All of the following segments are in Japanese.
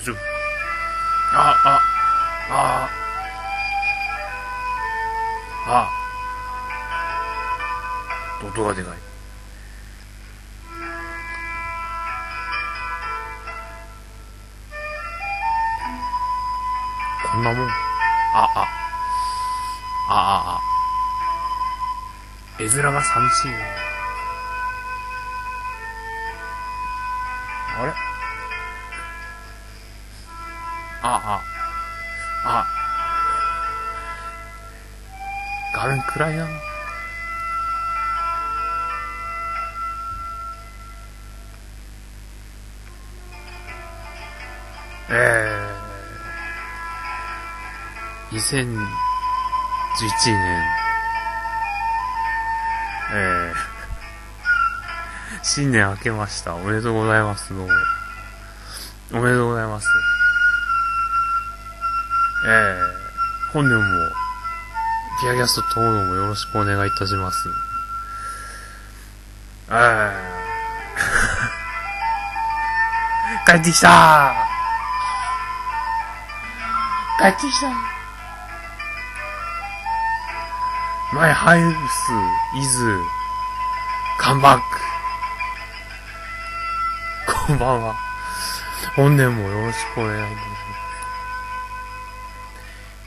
大丈夫。あ、あ、あ、あ、音がでかい。こんなもん。あ、あ、あ、あ、あ。絵面が寂しいな。あれ？あ、あ、あ。画面暗いな。えー、2011年、えー、新年明けました。おめでとうございます。どうも。おめでとうございます。えー、本年も、ピアキャスト等々もよろしくお願いいたします。えー、帰ってきた帰ってきた !My house is come back! こんばんは。本年もよろしくお願いいたします。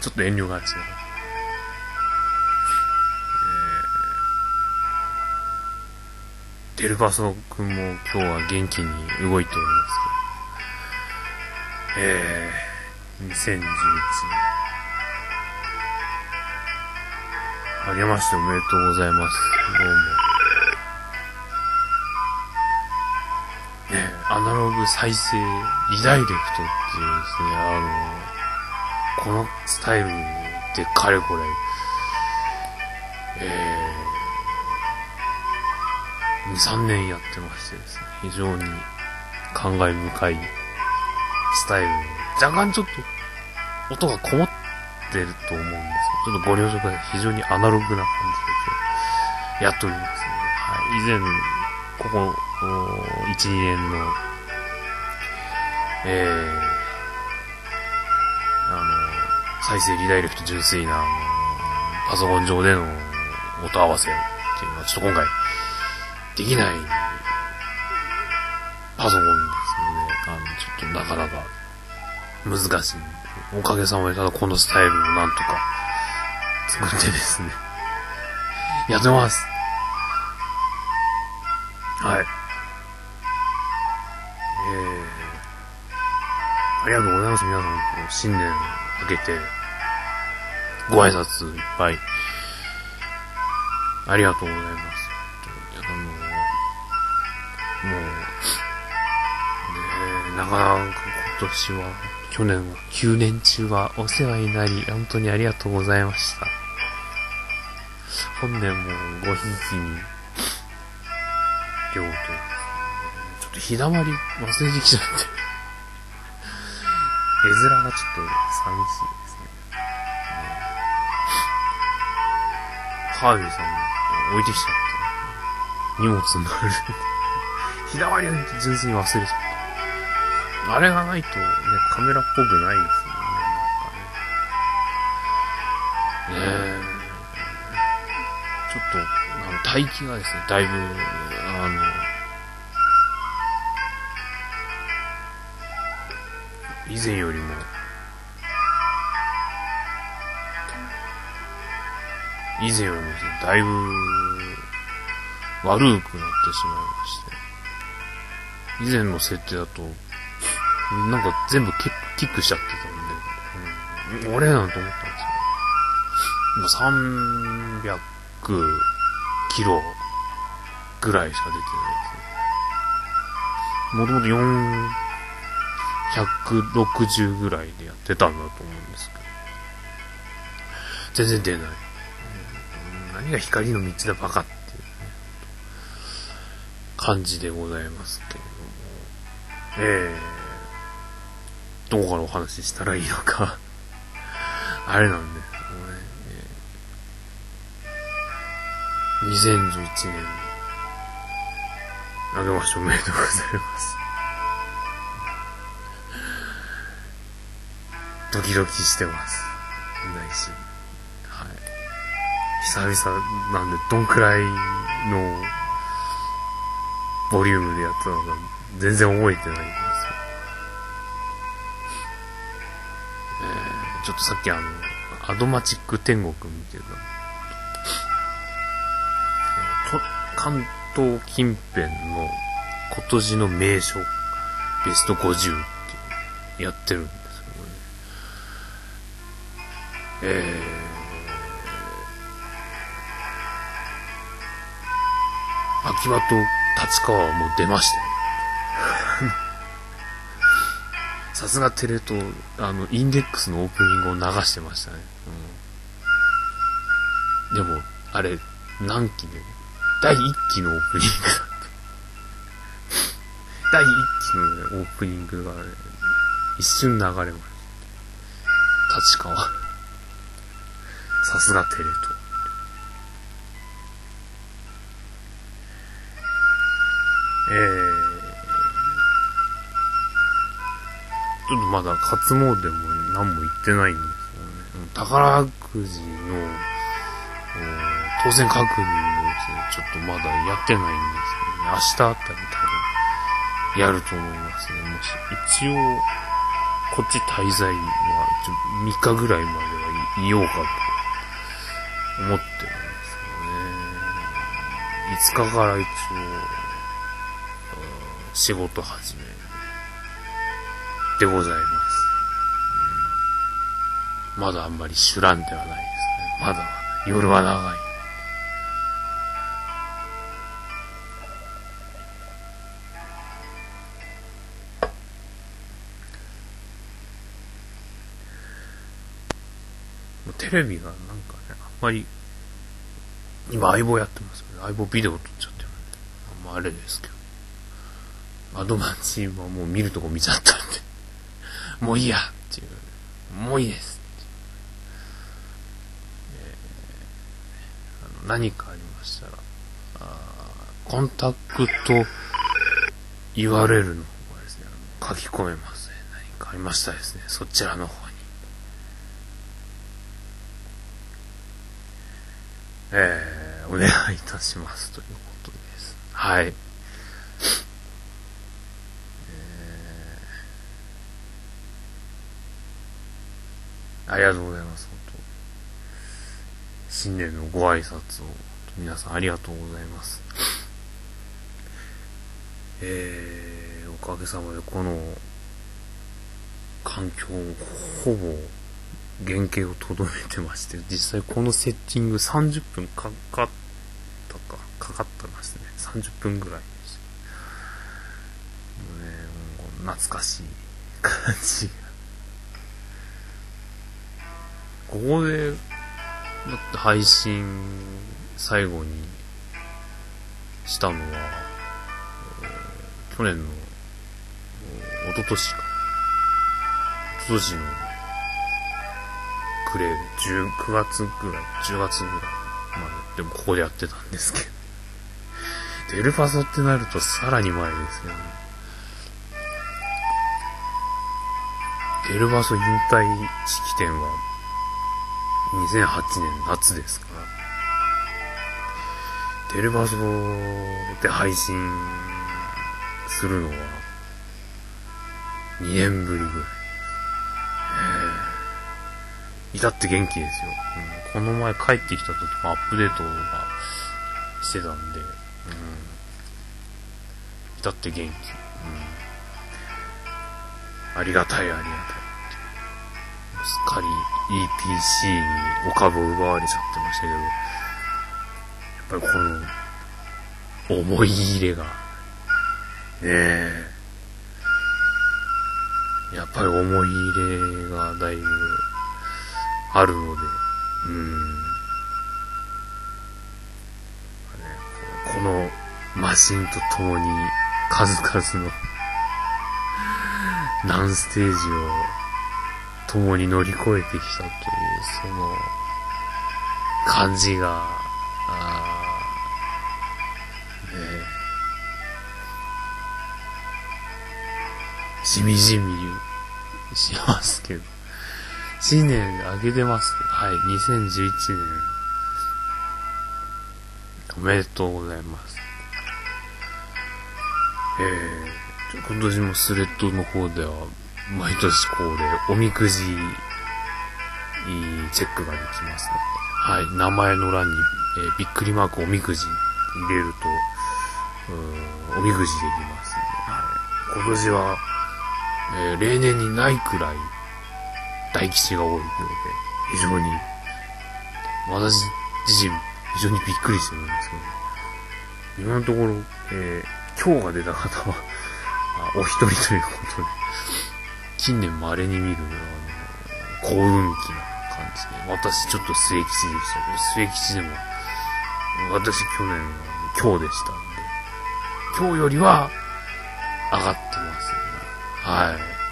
ちょっと遠慮がちな。デルパソ君も今日は元気に動いておりますけど。えー、2011年。あげましておめでとうございます。どうも。ねアナログ再生リダイレクトっていうですね、あの、このスタイルでかれこれ、えー、2、3年やってましてですね、非常に感慨深いスタイルの、若干ちょっと音がこもってると思うんですけど、ちょっとご了承ください。非常にアナログな感じでやっておりますので、はい。以前、ここ、1、2年の、えー、あの、再生リダイレクト純粋な、あの、パソコン上での音合わせっていうのはちょっと今回、できないパソコンですので、あの、ちょっとなかなか難しい。おかげさまでただこのスタイルをなんとか作ってですね、やってます。はい。ありがとうございます、皆さん。新年明けて、ご挨拶いっぱい、ありがとうございます。あの、もう、ねえ、なかなか今年は、去年は、9年中はお世話になり、本当にありがとうございました。本年もごひいきに、両と、ちょっと日だまり忘れてきちゃって。絵面がちょっと寂しいですね。ハービーさんも置いてきちゃった。荷物になる。日だまりは純粋に忘れちゃった。あれがないと、ね、カメラっぽくないですよね。なんかね。ねえ。ちょっと、あの、待機がですね、だいぶ、あの、以前よりも、以前よりもですね、だいぶ、悪くなってしまいまして。以前の設定だと、なんか全部キキックしちゃってたんで、うん、俺なんて思ったんですよ。今300キロぐらいしか出てないですね。もともと460ぐらいでやってたんだと思うんですけど。全然出ない。何が光の道だバカっていうね、感じでございますけれども。えー、どこからお話ししたらいいのか あれなんですけどね。2011年、あげましておめでとうございます。ドキドキしてます。ないし。はい。久々なんで、どんくらいのボリュームでやったのか全然覚えてないんですよ。えー、ちょっとさっきあの、アドマチック天国見てた。と関東近辺の今年の名所ベスト50ってやってるんでえー、秋葉と立川はもう出ましたよ。さすがテレ東、あの、インデックスのオープニングを流してましたね。うん、でも、あれ、何期で、第1期のオープニングだった。第1期のね、オープニングがね、一瞬流れました。立川。さすがテレ東。えー、ちょっとまだ初詣も何も行ってないんですよね。宝くじの当選確認もですね、ちょっとまだやってないんですけどね、明日あたり多分やると思いますね。もし、一応、こっち滞在は3日ぐらいまではいようかと思ってるんですけどね。5日から一応、仕事始めでございます。うんまだあんまり主覧ではないですね。まだまだ夜は長い。テレビがなんかね、あんまり、今相棒やってますよね。相棒ビデオ撮っちゃってるんで。あんまあれですけど。アドマチはもう見るとこ見ちゃったんで。もういいやっていう。もういいですっていう。えーあの何かありましたら、あコンタクト URL の方がですね、書き込めますね。何かありましたらですね、そちらの方に。えー、お願いいたしますということです。はい。えーありがとうございます。本当新年のご挨拶を、皆さんありがとうございます。えー、おかげさまでこの環境をほぼ原型をとどめてまして、実際このセッティング30分かかったか、かかったますね。30分ぐらいでした。ね、もう懐かしい感じが。ここで、だって配信最後にしたのは、去年の、えー一昨年か。一昨年のクレー10、9月ぐらい、10月ぐらいまで、でもここでやってたんですけど。デルパソってなるとさらに前ですよね。デルパソ引退式典は2008年夏ですから、テレバソで配信するのは2年ぶりぐらい。ええ至って元気ですよ、うん。この前帰ってきた時もアップデートがしてたんで、うん、至って元気、うん。ありがたいありがたい。すっかり EPC にお株を奪われちゃってましたけど、やっぱりこの思い入れが、ねえ、やっぱり思い入れがだいぶあるので、うん。このマシンと共に数々の 何ステージを共に乗り越えてきたという、その、感じが、ねしみじみしますけど。1年あげてますけど、はい、2011年、おめでとうございます。えー、今年もスレッドの方では、毎年恒例、おみくじ、チェックができますので、はい、名前の欄に、えーびっくりマークおみくじ入れると、おみくじできますので、はい、今年は、えー例年にないくらい大吉が多いようで、非常に、私自身非常にびっくりしてるんですけど、今のところ、えー今日が出た方は、あお一人ということで、近年稀に見る、あの、幸運期な感じで、私ちょっと末吉でしたけど、末吉でも、私去年は今日でしたんで、今日よりは上がってますね。はい。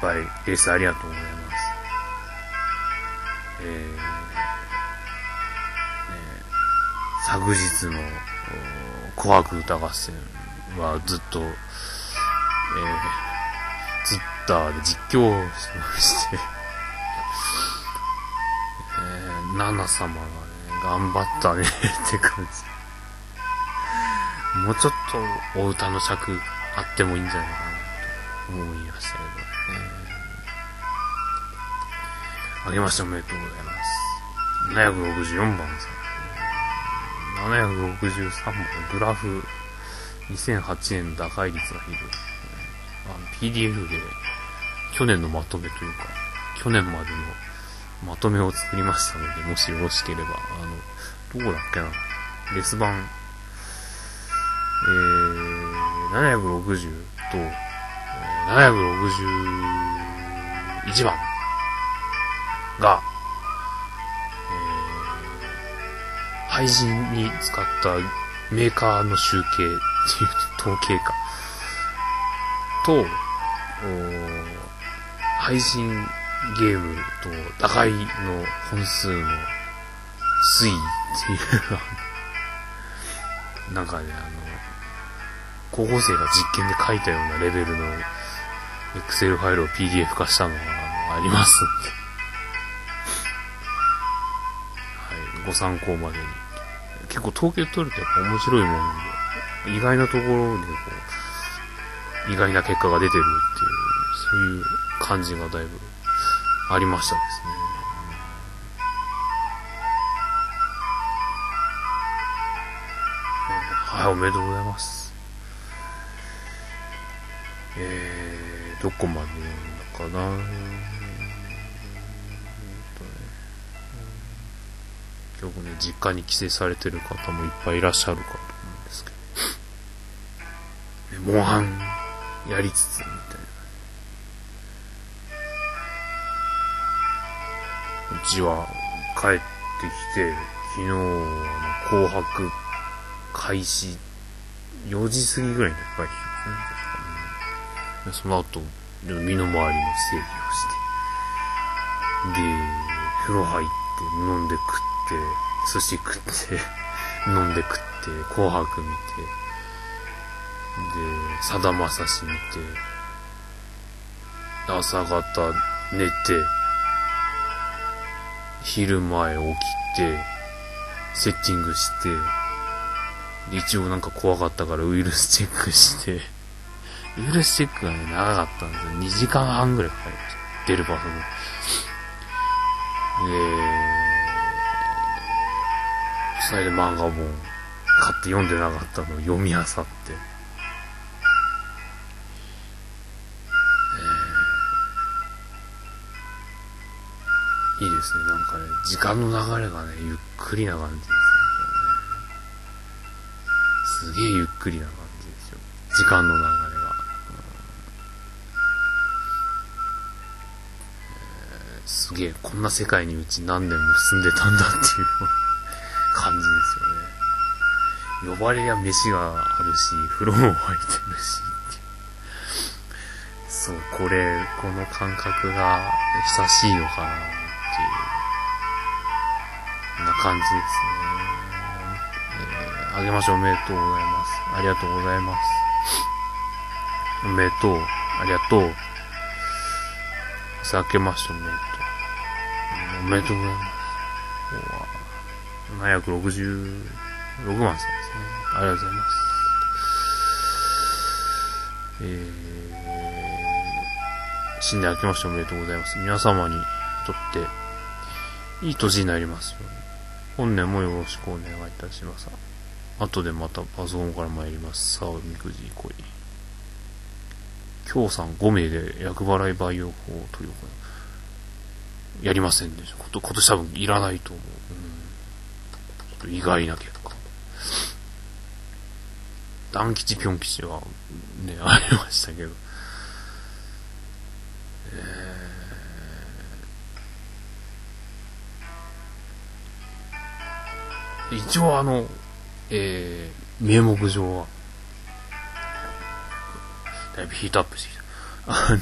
ぱいレースありがとうございます。えー、ね昨日の紅白歌合戦はずっと、えー、ツイッターで実況しまして、えー、ナナ様がね、頑張ったねって感じ。もうちょっとお歌の尺あってもいいんじゃないかなと思いましたけどあげましておめでとうございます。764番さん。763番グラフ2008年打開率がひどい。あの PDF で去年のまとめというか、去年までのまとめを作りましたので、もしよろしければ、あの、どこだっけな、レス版、えー、760と、761番が、えー、配信に使ったメーカーの集計っていう統計か。と、配信ゲームと打開の本数の推移っていうのがなんかね、あの、高校生が実験で書いたようなレベルの Excel ファイルを PDF 化したのがありますんで。はい、ご参考までに。結構統計取るとやっぱ面白いもんで、意外なところでこう、意外な結果が出てるっていう、そういう感じがだいぶありましたですね。はい、おめでとうございます。どこまで読んだかなうーんとね今日もね、実家に帰省されてる方もいっぱいいらっしゃるかと思うんですけど。ね、モンハンやりつつみたいな。うちは帰ってきて、昨日、あの、紅白開始4時過ぎぐらいに帰ってきたんですね。その後、身の回りの整理をして、で、風呂入って、飲んで食って、寿司食って、飲んで食って、紅白見て、で、さだまさし見て、朝方寝て、昼前起きて、セッティングして、一応なんか怖かったからウイルスチェックして、ウイルスチェックがね、長かったん。ですよ。2時間半ぐらいかかりました。出る場所で。で、それで漫画本買って読ん。でなかったのを読み漁って、いいですね。なん。かね、時間の流れがね、ゆっくりな感じですね。すげえゆっくりな感じですよ。時間の流れげえ、こんな世界にうち何年も住んでたんだっていう感じですよね。呼ばれりゃ飯があるし、風呂も沸いてるしっていう。そう、これ、この感覚が久しいのかなっていう、な感じですね。えーあげましょうおめでとうございます。ありがとうございます。おめでとう。あありがとう。さあ、明けましておめでとう。おめでとうございます。766万さんですね。ありがとうございます。えー、新年明けましておめでとうございます。皆様にとって、いい年になりますように。本年もよろしくお願いいたします。後でまたパソコンから参ります。さあ、おみくじ来い。今日さん5名で厄払い培養法というか、やりませんでした。今年多分いらないと思う。うん、意外な結果。ダン吉ぴょん吉はね、ありましたけど。えー、一応あの、えー、名目上は、だいぶヒートアップしてきた。あの、